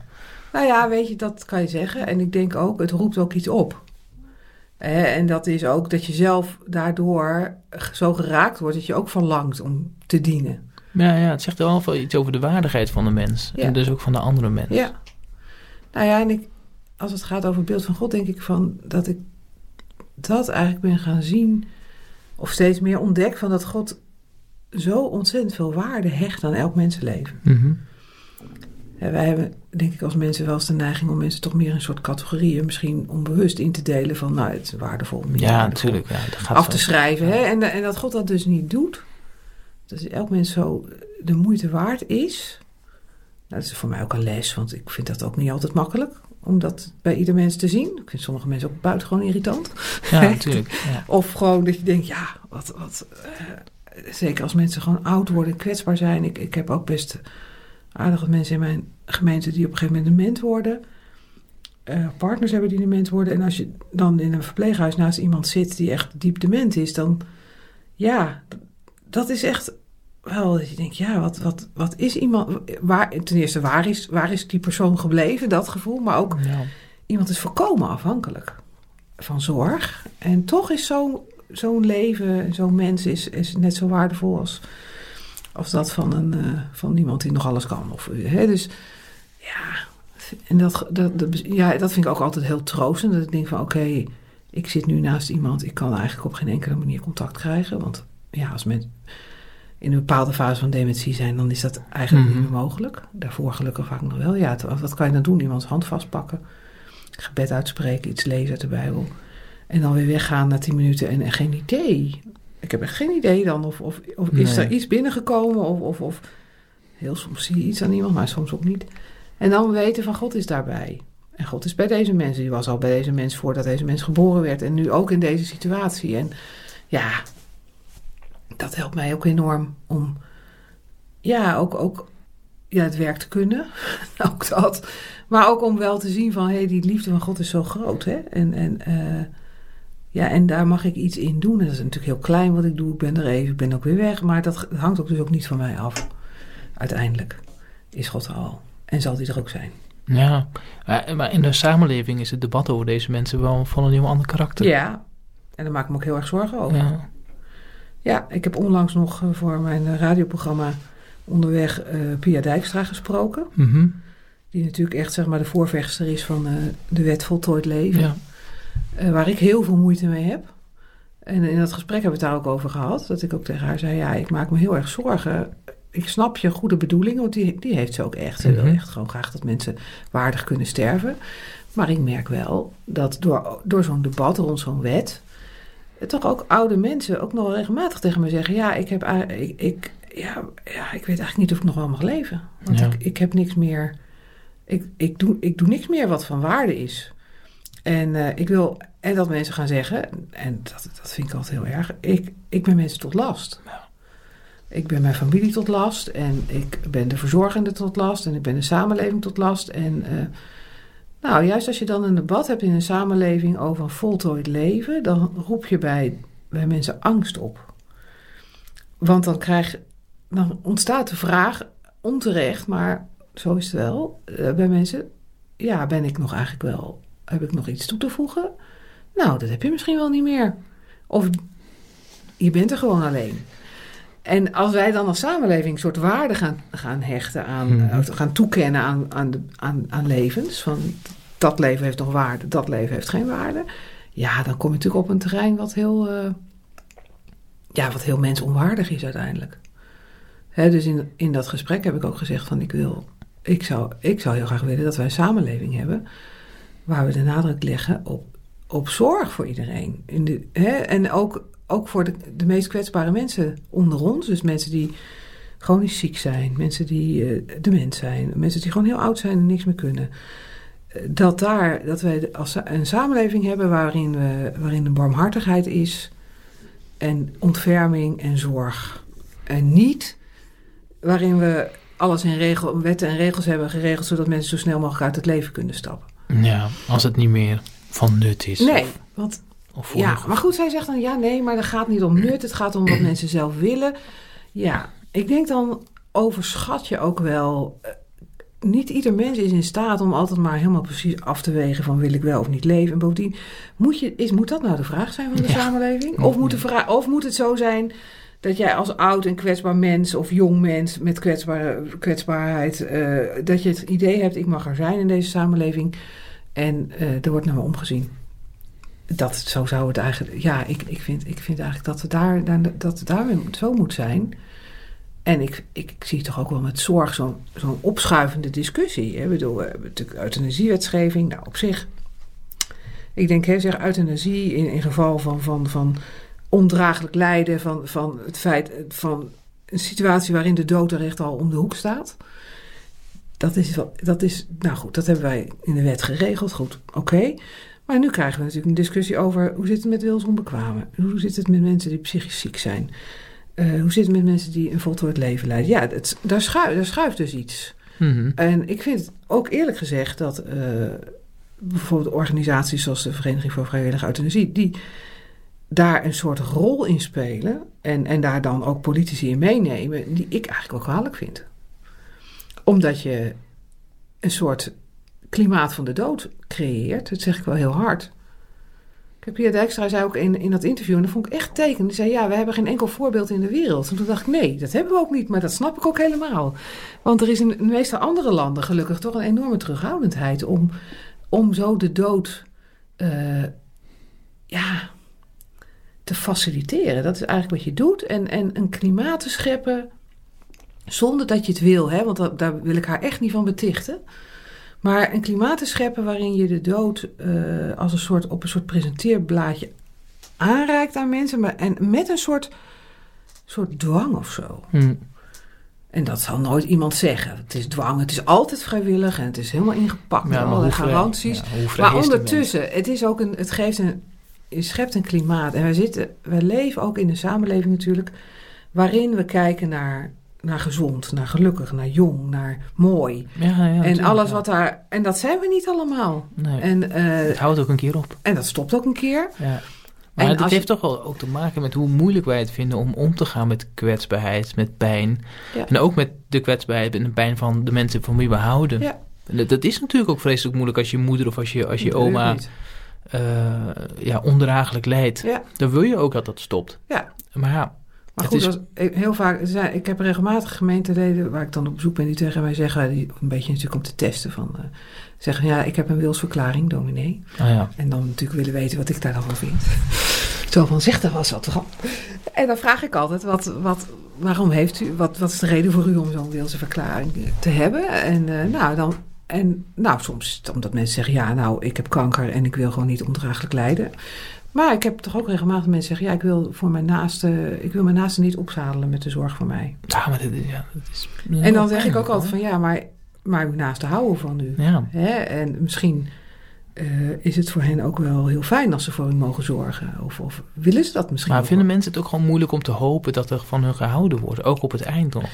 Nou ja, weet je, dat kan je zeggen. En ik denk ook, het roept ook iets op. En dat is ook dat je zelf daardoor zo geraakt wordt dat je ook verlangt om te dienen. Ja, ja, het zegt wel wel iets over de waardigheid van de mens. Ja. En dus ook van de andere mens. Ja. Nou ja, en ik, als het gaat over het beeld van God, denk ik van dat ik dat eigenlijk ben gaan zien, of steeds meer ontdek van dat God zo ontzettend veel waarde hecht aan elk mensenleven. Mhm. Hè, wij hebben, denk ik, als mensen wel eens de neiging om mensen toch meer in een soort categorieën, misschien onbewust in te delen van, nou, het is waardevol. minder Ja, waardevol. natuurlijk. Ja, dat gaat af te zo. schrijven. Ja. Hè? En, en dat God dat dus niet doet. Dat elk mens zo de moeite waard is. dat is voor mij ook een les, want ik vind dat ook niet altijd makkelijk om dat bij ieder mens te zien. Ik vind sommige mensen ook buitengewoon irritant. Ja, natuurlijk. Ja. Of gewoon dat je denkt, ja, wat, wat eh, zeker als mensen gewoon oud worden en kwetsbaar zijn. Ik, ik heb ook best aardig wat mensen in mijn gemeente die op een gegeven moment dement worden. Eh, partners hebben die dement worden. En als je dan in een verpleeghuis naast iemand zit die echt diep dement is, dan ja, dat is echt wel dat je denkt, ja, wat, wat, wat is iemand, waar, ten eerste, waar is, waar is die persoon gebleven, dat gevoel, maar ook Ja. iemand is volkomen afhankelijk van zorg. En toch is zo'n zo'n leven, zo'n mens is, is net zo waardevol als, als dat van, een, eh, van iemand die nog alles kan. Of, hè, dus ja, en dat, dat, dat, ja, dat vind ik ook altijd heel troostend. Dat ik denk van oké, ik zit nu naast iemand, ik kan eigenlijk op geen enkele manier contact krijgen. Want ja, als mensen in een bepaalde fase van dementie zijn, dan is dat eigenlijk Mhm. niet meer mogelijk. Daarvoor gelukkig vaak nog wel. Ja, wat kan je dan doen? Iemands hand vastpakken, gebed uitspreken, iets lezen uit de Bijbel. En dan weer weggaan na tien minuten en, en geen idee. Ik heb echt geen idee dan of, of, of is er iets binnengekomen of, of, of heel soms zie je iets aan iemand, maar soms ook niet. En dan weten van God is daarbij. En God is bij deze mensen. Die was al bij deze mens voordat deze mens geboren werd. En nu ook in deze situatie. En ja, dat helpt mij ook enorm om ja, ook, ook ja, het werk te kunnen. ook dat. Maar ook om wel te zien van, hé, hey, die liefde van God is zo groot. Hè? En, en, eh, ja, en daar mag ik iets in doen. En dat is natuurlijk heel klein wat ik doe. Ik ben er even, ik ben ook weer weg. Maar dat hangt ook dus ook niet van mij af. Uiteindelijk is God er al. En zal die er ook zijn. Ja, Eh, maar in de samenleving is het debat over deze mensen wel van een heel ander karakter. Ja, en daar maak ik me ook heel erg zorgen over. Ja. Ja, ik heb onlangs nog eh, voor mijn eh, radioprogramma onderweg eh, Pia Dijkstra gesproken. Mhm. Die natuurlijk echt zeg maar, de voorvechter is van de wet voltooid leven. ja. Waar ik heel veel moeite mee heb. En in dat gesprek hebben we het daar ook over gehad. Dat ik ook tegen haar zei, ja, ik maak me heel erg zorgen. Ik snap je goede bedoelingen, want die, die heeft ze ook echt. Ze wil Mhm. echt gewoon graag dat mensen waardig kunnen sterven. Maar ik merk wel dat door, door zo'n debat rond zo'n wet... toch ook oude mensen ook nog regelmatig tegen me zeggen... ja, ik, heb, ik, ik, ja, ja, ik weet eigenlijk niet of ik nog wel mag leven. Want Ja. ik, ik heb niks meer... Ik, ik, doe, ik doe niks meer wat van waarde is. En eh, ik wil... En dat mensen gaan zeggen... En dat, dat vind ik altijd heel erg... Ik, ik ben mensen tot last. Ik ben mijn familie tot last. En ik ben de verzorgende tot last. En ik ben de samenleving tot last. En... eh, nou, juist als je dan een debat hebt in een samenleving over een voltooid leven, dan roep je bij, bij mensen angst op. Want dan, krijg, dan ontstaat de vraag, onterecht, maar zo is het wel, eh, bij mensen, ja, ben ik nog eigenlijk wel, heb ik nog iets toe te voegen? Nou, dat heb je misschien wel niet meer. Of je bent er gewoon alleen. En als wij dan als samenleving een soort waarde gaan, gaan hechten aan, Mhm. gaan toekennen aan, aan, de, aan, aan levens, van dat leven heeft nog waarde, dat leven heeft geen waarde. Ja, dan kom je natuurlijk op een terrein wat heel, eh, ja, wat heel mensonwaardig is uiteindelijk. Hè, dus in, in dat gesprek heb ik ook gezegd van ik wil, ik zou, ik zou heel graag willen dat wij een samenleving hebben waar we de nadruk leggen op, op zorg voor iedereen. In de, hè, en ook, ook voor de, de meest kwetsbare mensen onder ons. Dus mensen die chronisch ziek zijn, mensen die eh, dement zijn, mensen die gewoon heel oud zijn en niks meer kunnen. Eh, Dat daar, dat wij als een samenleving hebben waarin, we, waarin de barmhartigheid is en ontferming en zorg. En niet waarin we alles in regel, wetten en regels hebben geregeld zodat mensen zo snel mogelijk uit het leven kunnen stappen. ja, als het niet meer van nut is. Nee, Of, want of ja, maar goed, zij zegt dan ja, nee, maar dat gaat niet om nut. Het gaat om wat mensen zelf willen. Ja, ik denk dan overschat je ook wel. eh, Niet ieder mens is in staat om altijd maar helemaal precies af te wegen van wil ik wel of niet leven. En bovendien, moet, je, is, moet dat nou de vraag zijn van de Ja. samenleving? Of moet, de vraag, of moet het zo zijn dat jij als oud en kwetsbaar mens of jong mens met kwetsbare, kwetsbaarheid, eh, dat je het idee hebt ik mag er zijn in deze samenleving en eh, er wordt naar me omgezien? Dat, zo zou het eigenlijk. Ja, ik, ik, vind, ik vind eigenlijk dat het daar, dat daar zo moet zijn. En ik, ik, zie toch ook wel met zorg zo'n zo'n opschuivende discussie. Hè? Ik bedoel, we hebben natuurlijk euthanasiewetgeving. Nou, op zich. Ik denk, hè, zeg euthanasie in, in geval van, van, van ondraaglijk lijden, van, van het feit van een situatie waarin de dood er echt al om de hoek staat. dat is, dat is, nou goed, dat hebben wij in de wet geregeld. Goed, oké. Maar nu krijgen we natuurlijk een discussie over hoe zit het met wilsonbekwamen? Hoe zit het met mensen die psychisch ziek zijn? Eh, hoe zit het met mensen die een voltooid leven leiden? Ja, het, daar, schuift, daar schuift dus iets. Mhm. En ik vind ook eerlijk gezegd dat eh, bijvoorbeeld organisaties zoals de Vereniging voor Vrijwillige Euthanasie, die daar een soort rol in spelen en, en daar dan ook politici in meenemen, die ik eigenlijk wel kwalijk vind. Omdat je een soort klimaat van de dood creëert, dat zeg ik wel heel hard. Ik heb hier Dijkstra zei ook in, in dat interview, en dat vond ik echt teken. Die zei, ja, we hebben geen enkel voorbeeld in de wereld. En toen dacht ik, nee, dat hebben we ook niet, maar dat snap ik ook helemaal. Want er is in de meeste andere landen gelukkig toch een enorme terughoudendheid om, om zo de dood eh, ja, te faciliteren. Dat is eigenlijk wat je doet. En, en een klimaat te scheppen zonder dat je het wil. Hè? Want daar wil ik haar echt niet van betichten. Maar een klimaat te scheppen waarin je de dood eh, als een soort, op een soort presenteerblaadje aanreikt aan mensen. Maar, en met een soort, soort dwang of zo. Mhm. En dat zal nooit iemand zeggen. Het is dwang, het is altijd vrijwillig en het is helemaal ingepakt met Ja, allerlei vrij- garanties. ja, maar ondertussen, het is ook een, het geeft een, je schept een klimaat. En wij zitten, wij leven ook in een samenleving natuurlijk, waarin we kijken naar, naar gezond, naar gelukkig, naar jong, naar mooi. Ja, ja, en alles wat daar, en dat zijn we niet allemaal. Nee, En, eh, het houdt ook een keer op. en dat stopt ook een keer. Ja. Maar En dat als je- heeft toch wel ook te maken met hoe moeilijk wij het vinden om om te gaan met kwetsbaarheid, met pijn. Ja. En ook met de kwetsbaarheid en de pijn van de mensen van wie we houden. Ja. Dat, dat is natuurlijk ook vreselijk moeilijk als je moeder of als je, als je oma eh, ja, ondraaglijk lijdt. Ja. Dan wil je ook dat dat stopt. Ja. Maar ja, Maar goed, is- als, ik- heel vaak, ik heb regelmatig gemeenteleden waar ik dan op bezoek ben, die tegen mij zeggen, die, een beetje natuurlijk om te testen, van, eh, zeggen ja, ik heb een wilsverklaring, dominee. nou ja. En dan natuurlijk willen weten wat ik daar dan van vind. Zo van, zeg daar was wat van. En dan vraag ik altijd, wat, wat, waarom heeft u, wat, wat is de reden voor u om zo'n wilsverklaring te hebben? En eh, nou, dan, en nou, soms omdat mensen zeggen, ja, nou, ik heb kanker en ik wil gewoon niet ondraaglijk lijden. Maar ik heb toch ook regelmatig mensen zeggen, ja, ik wil voor mijn naaste, ik wil mijn naaste niet opzadelen met de zorg voor mij. Ja, maar dit is, ja, dat is En dan zeg ik ook altijd van, ja, maar, maar uw naaste houden van u. Ja, Hè? En misschien eh, is het voor hen ook wel heel fijn als ze voor u mogen zorgen. Of, of willen ze dat misschien maar vinden wel? mensen het ook gewoon moeilijk om te hopen dat er van hun gehouden wordt? Ook op het eind nog.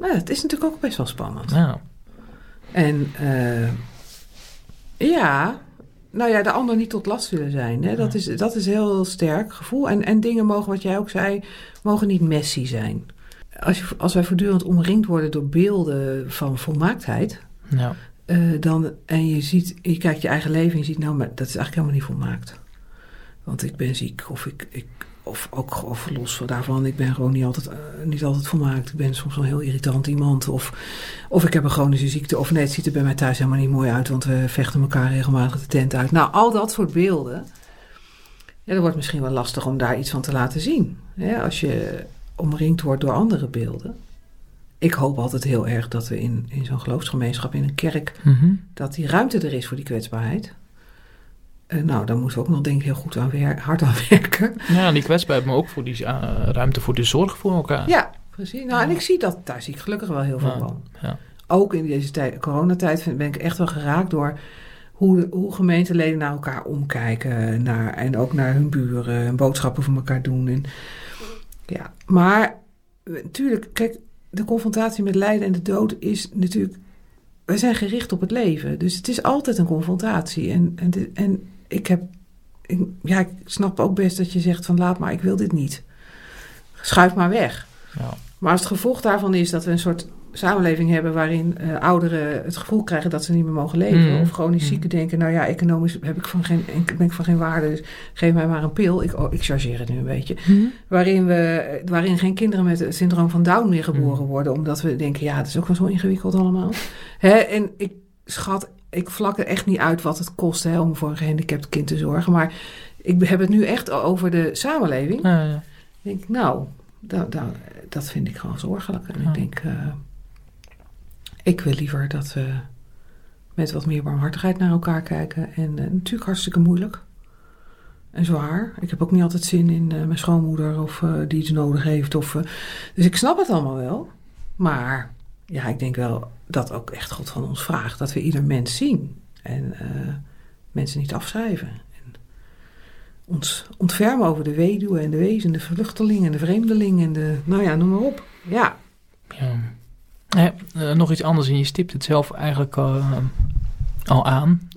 Nou, het is natuurlijk ook best wel spannend. Ja, En eh, ja, nou ja, de ander niet tot last willen zijn. Hè? Dat, is, dat is een heel sterk gevoel. En, en dingen mogen, wat jij ook zei, mogen niet messy zijn. Als, je, als wij voortdurend omringd worden door beelden van volmaaktheid... ja. Eh, dan, en je ziet, je kijkt je eigen leven en je ziet, nou, maar dat is eigenlijk helemaal niet volmaakt. Want ik ben ziek, of ik, ik of ook of los van daarvan, ik ben gewoon niet altijd, eh, niet altijd volmaakt. Ik ben soms wel heel irritant iemand. Of, of ik heb een chronische ziekte. Of nee, het ziet er bij mij thuis helemaal niet mooi uit, want we vechten elkaar regelmatig de tent uit. Nou, al dat soort beelden. Ja, dat wordt misschien wel lastig om daar iets van te laten zien. Als je omringd wordt door andere beelden. Ik hoop altijd heel erg dat we in, in zo'n geloofsgemeenschap, in een kerk, Mhm. dat die ruimte er is voor die kwetsbaarheid. Eh, nou, daar moeten we ook nog denk ik heel goed aan wer- hard aan werken. ja, die kwetsbaarheid, maar ook voor die eh, ruimte voor de zorg voor elkaar. Ja, precies. Nou, en ik zie dat, daar zie ik gelukkig wel heel veel Ja, van. ja. Ook in deze tijd, coronatijd vind- ben ik echt wel geraakt door hoe, hoe gemeenteleden naar elkaar omkijken. Naar, en ook naar hun buren en boodschappen voor elkaar doen. En, ja, maar eh, natuurlijk, kijk, de confrontatie met lijden en de dood is natuurlijk... We zijn gericht op het leven, dus het is altijd een confrontatie. En, en, de- en ik heb... Ik, ja, ik snap ook best dat je zegt van laat maar, ik wil dit niet. Schuif maar weg. Ja. Maar als het gevolg daarvan is dat we een soort samenleving hebben waarin eh, ouderen het gevoel krijgen dat ze niet meer mogen leven. Mhm. Of chronisch Mhm. zieken denken, nou ja, economisch heb ik van geen, ben ik van geen waarde, dus geef mij maar een pil. Ik, oh, ik chargeer het nu een beetje. Mhm. Waarin, we, waarin geen kinderen met het syndroom van Down meer geboren Mhm. worden. Omdat we denken, ja, het is ook wel zo ingewikkeld allemaal. Hè? En ik schat, ik vlak er echt niet uit wat het kost hè, om voor een gehandicapt kind te zorgen. Maar ik heb het nu echt over de samenleving. Ja, ja. Ik denk, nou, dat, dat, dat vind ik gewoon zorgelijk. En Ja. ik denk, eh, ik wil liever dat we met wat meer barmhartigheid naar elkaar kijken. En eh, natuurlijk hartstikke moeilijk. En zwaar. Ik heb ook niet altijd zin in eh, mijn schoonmoeder of die iets nodig heeft. Of, dus ik snap het allemaal wel. Maar ja, ik denk wel, dat ook echt God van ons vraagt. Dat we ieder mens zien en eh, mensen niet afschrijven. En ons ontfermen over de weduwe en de wezen, de vluchteling en de vreemdeling en de, nou ja, noem maar op. Ja, Ja. Eh, nog iets anders, en je stipt het zelf eigenlijk eh, al aan.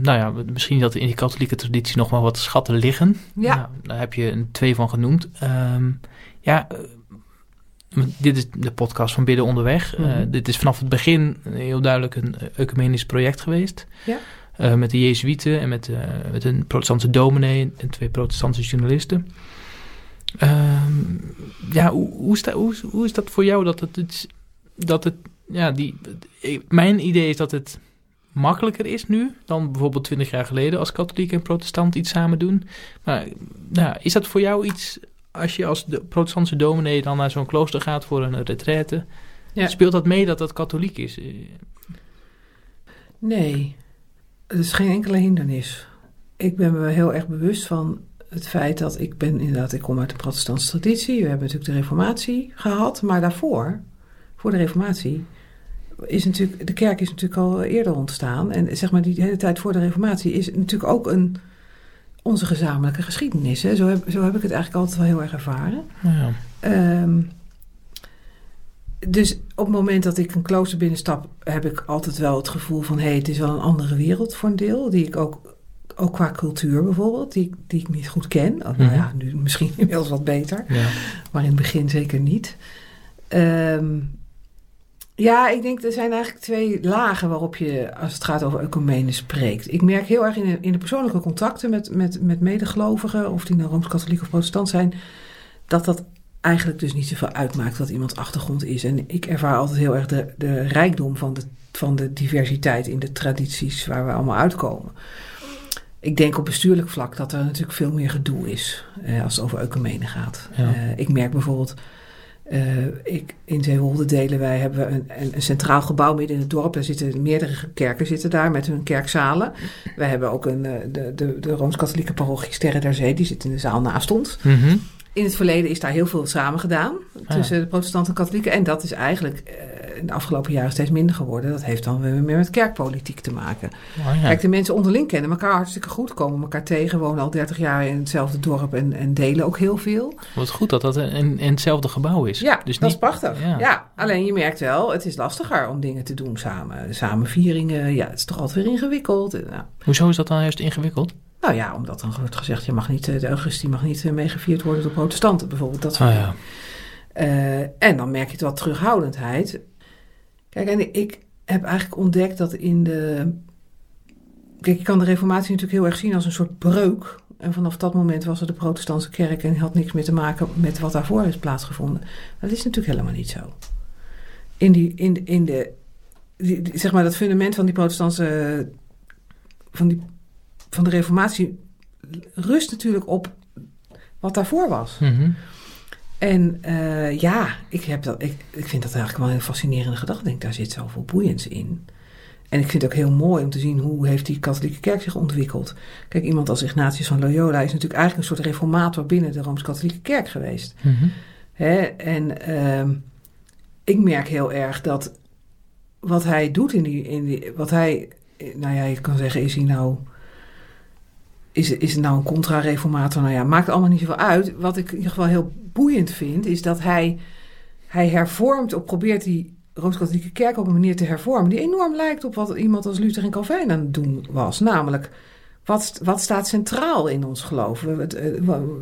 Nou ja, misschien dat in die katholieke traditie nog wel wat schatten liggen. Ja. Nou, daar heb je een twee van genoemd. Ehm, ja, dit is de podcast van Bidden Onderweg. Eh, Mhm. dit is vanaf het begin heel duidelijk een eh, ecumenisch project geweest. Ja. Eh, met de Jezuïeten en met, eh, met een protestantse dominee en twee protestantse journalisten. Ehm, ja, hoe, hoe, sta, hoe, is- hoe is dat voor jou dat het, dat het, ja, die, mijn idee is dat het makkelijker is nu dan bijvoorbeeld twintig jaar geleden als katholiek en protestant iets samen doen. Maar nou, is dat voor jou iets, als je als de protestantse dominee dan naar zo'n klooster gaat voor een retraite, Ja. speelt dat mee dat dat katholiek is? Nee, het is geen enkele hindernis. Ik ben me heel erg bewust van het feit dat ik ben inderdaad, ik kom uit de protestantse traditie. We hebben natuurlijk de reformatie gehad, maar daarvoor, voor de reformatie, is natuurlijk, de kerk is natuurlijk al eerder ontstaan. En zeg maar die hele tijd voor de reformatie is natuurlijk ook een, onze gezamenlijke geschiedenis. Hè? Zo, heb, zo heb ik het eigenlijk altijd wel heel erg ervaren. ja. Ehm, dus op het moment dat ik een klooster binnenstap, heb ik altijd wel het gevoel van: hé, hey, het is wel een andere wereld voor een deel. Die ik ook, ook qua cultuur bijvoorbeeld, die, die ik niet goed ken. Nou Mhm. ja, nu misschien inmiddels wat beter, Ja. maar in het begin zeker niet. Ehm, ja, ik denk er zijn eigenlijk twee lagen waarop je, als het gaat over ecumene, spreekt. Ik merk heel erg in de, in de persoonlijke contacten met, met, met medegelovigen, of die nou rooms-katholiek of protestant zijn, dat dat eigenlijk dus niet zoveel uitmaakt wat iemands achtergrond is. En ik ervaar altijd heel erg de, de rijkdom van de, van de diversiteit in de tradities waar we allemaal uitkomen. Ik denk op bestuurlijk vlak dat er natuurlijk veel meer gedoe is eh, als het over ecumene gaat. Ja. Eh, ik merk bijvoorbeeld, eh, ik, in Zeewolde delen wij hebben een, een, centraal gebouw midden in het dorp. Daar zitten meerdere kerken zitten daar met hun kerkzalen. Wij hebben ook een, eh, de, de, de Rooms-Katholieke parochie Sterren der Zee, die zit in de zaal naast ons. Mhm. In het verleden is daar heel veel samen gedaan Ah. tussen de protestanten en katholieken. En dat is eigenlijk eh, in de afgelopen jaren steeds minder geworden. Dat heeft dan weer meer met kerkpolitiek te maken. Oh, ja. Kijk, de mensen onderling kennen elkaar hartstikke goed, komen elkaar tegen, wonen al 30 jaar in hetzelfde dorp en, en delen ook heel veel. Wat goed dat dat in, in hetzelfde gebouw is. Ja, dus dat is niet, prachtig. ja. Ja. alleen je merkt wel, het is lastiger om dingen te doen samen. Samen vieringen, ja, het is toch altijd weer ingewikkeld. Nou, Hoezo is dat dan juist ingewikkeld? Nou ja, omdat dan wordt gezegd, je mag niet, eh, de Eucharistie mag niet eh, meegevierd worden door protestanten bijvoorbeeld. Dat soort dingen. ja. Eh, en dan merk je wat terughoudendheid. Kijk, en ik heb eigenlijk ontdekt dat in de. Kijk, je kan de Reformatie natuurlijk heel erg zien als een soort breuk. En vanaf dat moment was er de Protestantse kerk en had niks meer te maken met wat daarvoor is plaatsgevonden. Dat is natuurlijk helemaal niet zo. In, die, in, de- in de. die- zeg maar, dat fundament van die Protestantse. van, die, van de Reformatie rust natuurlijk op wat daarvoor was. Mhm. En eh, ja, ik, heb dat, ik, ik vind dat eigenlijk wel een heel fascinerende gedachte. Ik denk, daar zit zoveel boeiends in. En ik vind het ook heel mooi om te zien hoe heeft die katholieke kerk zich ontwikkeld. Kijk, iemand als Ignatius van Loyola is natuurlijk eigenlijk een soort reformator binnen de Rooms-Katholieke kerk geweest. Mhm. Hè? En ehm, ik merk heel erg dat wat hij doet in die, in die. Wat hij. Nou ja, je kan zeggen, is hij nou. Is, is het nou een contra-reformator? Nou ja, maakt allemaal niet zoveel uit. Wat ik in ieder geval heel boeiend vind, is dat hij. Hij hervormt of probeert die Rooms-Katholieke kerk op een manier te hervormen. die enorm lijkt op wat iemand als Luther en Calvijn aan het doen was. Namelijk. Wat, wat staat centraal in ons geloof? Eh,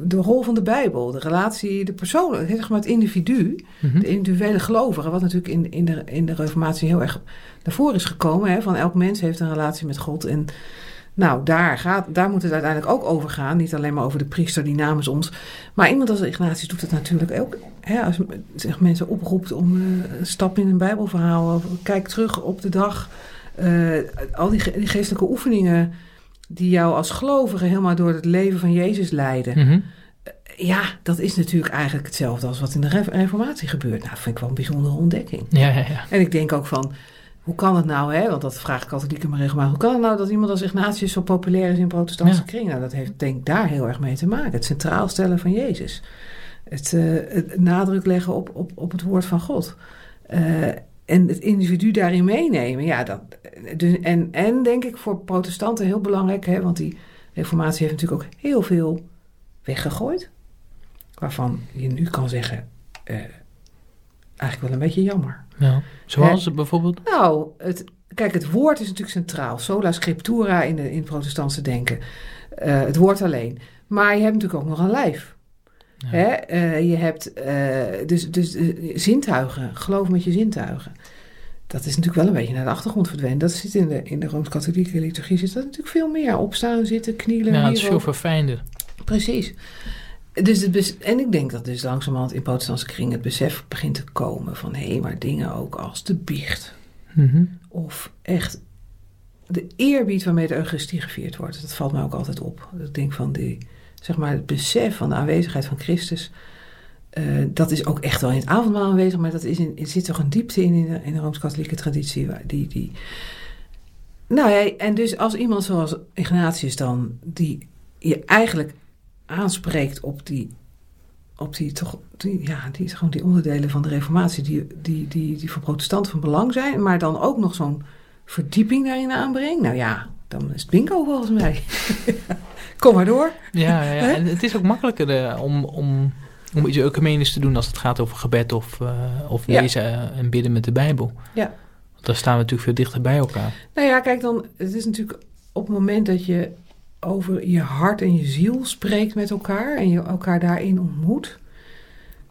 De rol van de Bijbel, de relatie, de persoon, zeg maar het individu Mhm. de individuele gelovigen, wat natuurlijk in, in, de, in de Reformatie heel erg naar voren is gekomen. Hè, van elk mens heeft een relatie met God. En nou, daar, gaat, daar moet het uiteindelijk ook over gaan. Niet alleen maar over de priester die namens ons. Maar iemand als Ignatius doet het natuurlijk ook. Hè, als zeg, mensen oproept om eh, een stap in een Bijbelverhaal. Of, kijk terug op de dag. eh, al die, ge- die geestelijke oefeningen die jou als gelovige helemaal door het leven van Jezus leiden. Mhm. Ja, dat is natuurlijk eigenlijk hetzelfde als wat in de Re- Reformatie gebeurt. Nou, dat vind ik wel een bijzondere ontdekking. Ja, ja, ja. En ik denk ook van, hoe kan het nou, hè? want dat vragen katholieken me regelmatig. Hoe kan het nou dat iemand als Ignatius zo populair is in protestantse Ja. kringen? Nou, dat heeft denk ik daar heel erg mee te maken. Het centraal stellen van Jezus. Het, eh, het nadruk leggen op, op, op het woord van God. Eh, en het individu daarin meenemen. Ja, dat, dus, en, en denk ik voor protestanten heel belangrijk, hè, want die reformatie heeft natuurlijk ook heel veel weggegooid. Waarvan je nu kan zeggen, eh, eigenlijk wel een beetje jammer. Ja. Zoals bijvoorbeeld? Nou, het, kijk, het woord is natuurlijk centraal. Sola scriptura in, de, in het protestantse denken. Eh, het woord alleen. Maar je hebt natuurlijk ook nog een lijf. Ja. Hè? Eh, je hebt eh, dus, dus eh, zintuigen, geloof met je zintuigen. Dat is natuurlijk wel een beetje naar de achtergrond verdwenen. Dat zit in de, in de Rooms-Katholieke liturgie zit dat natuurlijk veel meer. Opstaan, zitten, knielen. Ja, het is veel verfijnder. Precies. Dus het en ik denk dat dus langzamerhand in protestantse kring het besef begint te komen van hé, maar dingen ook als de biecht. Mhm. Of echt de eerbied waarmee de Eucharistie gevierd wordt. Dat valt mij ook altijd op. Ik denk van die, zeg maar, het besef van de aanwezigheid van Christus. eh, dat is ook echt wel in het avondmaal aanwezig, maar dat is in, er zit toch een diepte in in de, in de Rooms-Katholieke traditie. Waar die, die... Nou ja, en dus als iemand zoals Ignatius dan, die je eigenlijk aanspreekt op die, op die toch, die, ja, die, gewoon die onderdelen van de Reformatie, die, die, die, die voor protestanten van belang zijn, maar dan ook nog zo'n verdieping daarin aanbrengt. Nou ja, dan is het bingo volgens mij. Kom maar door. Ja, ja, en het is ook makkelijker eh, om, om, om iets ecumenisch te doen als het gaat over gebed of, eh, of Ja. lezen eh, en bidden met de Bijbel. Ja. Want daar staan we natuurlijk veel dichter bij elkaar. Nou ja, kijk dan, het is natuurlijk op het moment dat je over je hart en je ziel spreekt met elkaar en je elkaar daarin ontmoet,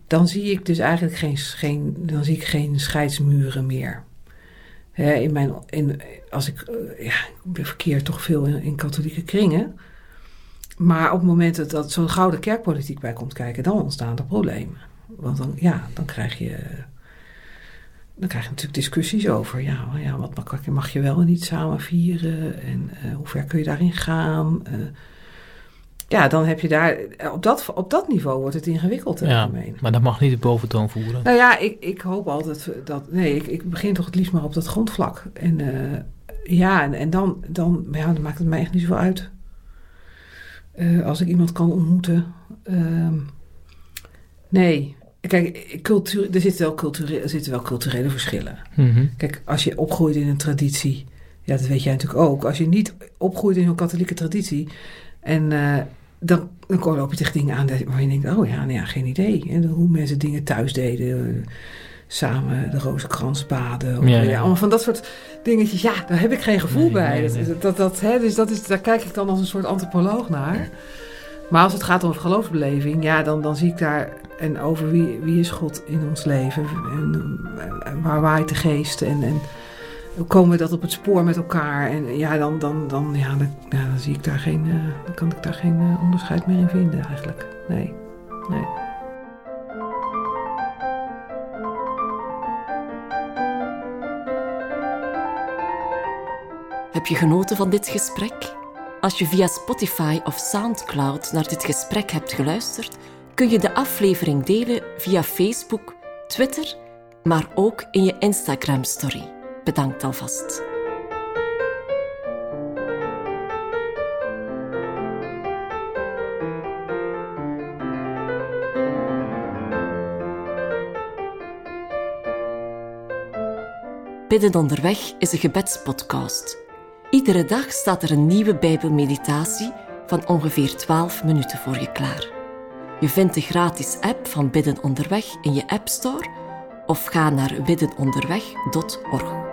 dan zie ik dus eigenlijk geen, geen, dan zie ik geen scheidsmuren meer. In mijn, in, als ik, eh, ja, ik verkeer toch veel in, in katholieke kringen. Maar op het moment dat, dat zo'n gouden kerkpolitiek bij komt kijken, dan ontstaan er problemen. Want dan, ja, dan krijg je dan krijg je natuurlijk discussies over, ja, ja wat mag, mag je wel en niet samen vieren en eh, hoe ver kun je daarin gaan. eh. ja, dan heb je daar, op dat, op dat niveau wordt het ingewikkeld. Ja, maar dat mag niet de boventoon voeren. Nou ja, ik, ik hoop altijd dat, nee, ik, ik begin toch het liefst maar op dat grondvlak. En eh, ja, en, en dan, dan, ja, dan maakt het mij echt niet zoveel uit. Als ik iemand kan ontmoeten. Ehm, nee, kijk, cultuur, er, zitten wel culturele, er zitten wel culturele verschillen. Mhm. Kijk, als je opgroeit in een traditie, ja, dat weet jij natuurlijk ook. Als je niet opgroeit in zo'n katholieke traditie, en eh, dan, dan loop je tegen dingen aan waar je denkt, oh ja, nou ja, geen idee. En hoe mensen dingen thuis deden, samen de rozenkrans baden. Of, Ja, ja, ja. allemaal van dat soort dingetjes, ja, daar heb ik geen gevoel Nee, bij. nee, Dat, nee. dat, dat, hè, dus dat is, daar kijk ik dan als een soort antropoloog naar. Maar als het gaat over geloofsbeleving, ja, dan, dan zie ik daar en over wie, wie is God in ons leven en, waar waait de geest en, en hoe komen we dat op het spoor met elkaar en ja, dan, dan, dan, ja, dan, zie ik daar geen, eh, kan ik daar geen eh, onderscheid meer in vinden eigenlijk. Nee, nee. Heb je genoten van dit gesprek? Als je via Spotify of SoundCloud naar dit gesprek hebt geluisterd, kun je de aflevering delen via Facebook, Twitter, maar ook in je Instagram-story. Bedankt alvast. Bidden onderweg is een gebedspodcast. Iedere dag staat er een nieuwe Bijbelmeditatie van ongeveer 12 minuten voor je klaar. Je vindt de gratis app van Bidden onderweg in je App Store of ga naar biddenonderweg.org.